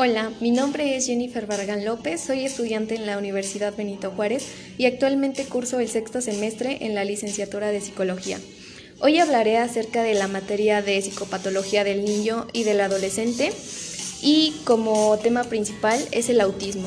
Hola, mi nombre es Jennifer Barragán López, soy estudiante en la Universidad Benito Juárez y actualmente curso el sexto semestre en la licenciatura de Psicología. Hoy hablaré acerca de la materia de psicopatología del niño y del adolescente y como tema principal es el autismo.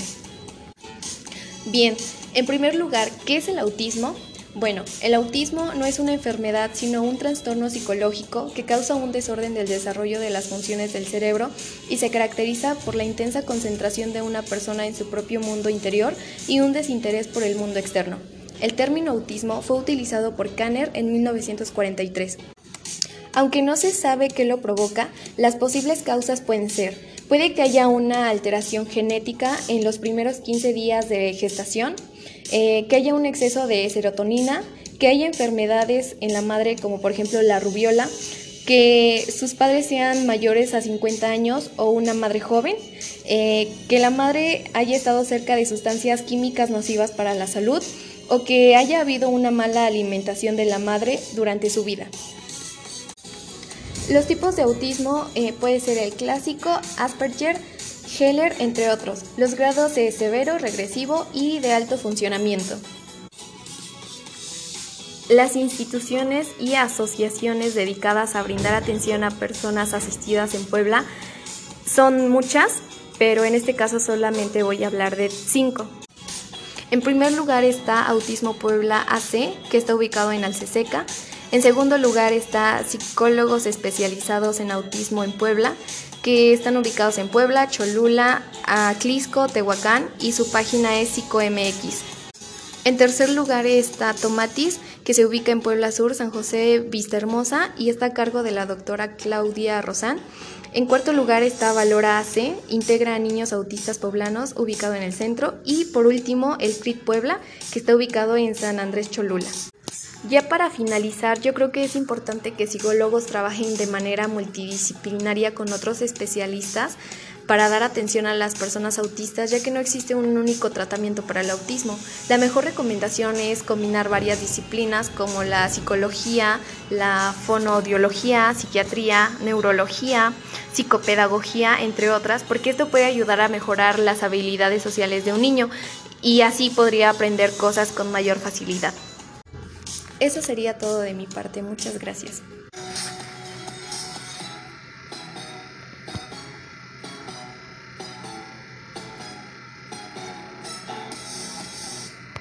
Bien, en primer lugar, ¿qué es el autismo? Bueno, el autismo no es una enfermedad, sino un trastorno psicológico que causa un desorden del desarrollo de las funciones del cerebro y se caracteriza por la intensa concentración de una persona en su propio mundo interior y un desinterés por el mundo externo. El término autismo fue utilizado por Kanner en 1943. Aunque no se sabe qué lo provoca, las posibles causas pueden ser, puede que haya una alteración genética en los primeros 15 días de gestación, eh, que haya un exceso de serotonina, que haya enfermedades en la madre como por ejemplo la rubiola, que sus padres sean mayores a 50 años o una madre joven, eh, que la madre haya estado cerca de sustancias químicas nocivas para la salud o que haya habido una mala alimentación de la madre durante su vida. Los tipos de autismo eh, puede ser el clásico, Asperger, Heller, entre otros, los grados de severo, regresivo y de alto funcionamiento. Las instituciones y asociaciones dedicadas a brindar atención a personas asistidas en Puebla son muchas, pero en este caso solamente voy a hablar de cinco. En primer lugar está Autismo Puebla AC, que está ubicado en Alceseca. En segundo lugar está Psicólogos especializados en autismo en Puebla, que están ubicados en Puebla, Cholula, Aclisco, Tehuacán y su página es PsicoMX. En tercer lugar está Tomatis, que se ubica en Puebla Sur, San José, Vista Hermosa y está a cargo de la doctora Claudia Rosán. En cuarto lugar está Valora AC, integra a niños autistas poblanos, ubicado en el centro. Y por último, el CRIT Puebla, que está ubicado en San Andrés Cholula. Ya para finalizar, yo creo que es importante que psicólogos trabajen de manera multidisciplinaria con otros especialistas para dar atención a las personas autistas, ya que no existe un único tratamiento para el autismo. La mejor recomendación es combinar varias disciplinas como la psicología, la fonoaudiología, psiquiatría, neurología, psicopedagogía, entre otras, porque esto puede ayudar a mejorar las habilidades sociales de un niño y así podría aprender cosas con mayor facilidad. Eso sería todo de mi parte. Muchas gracias.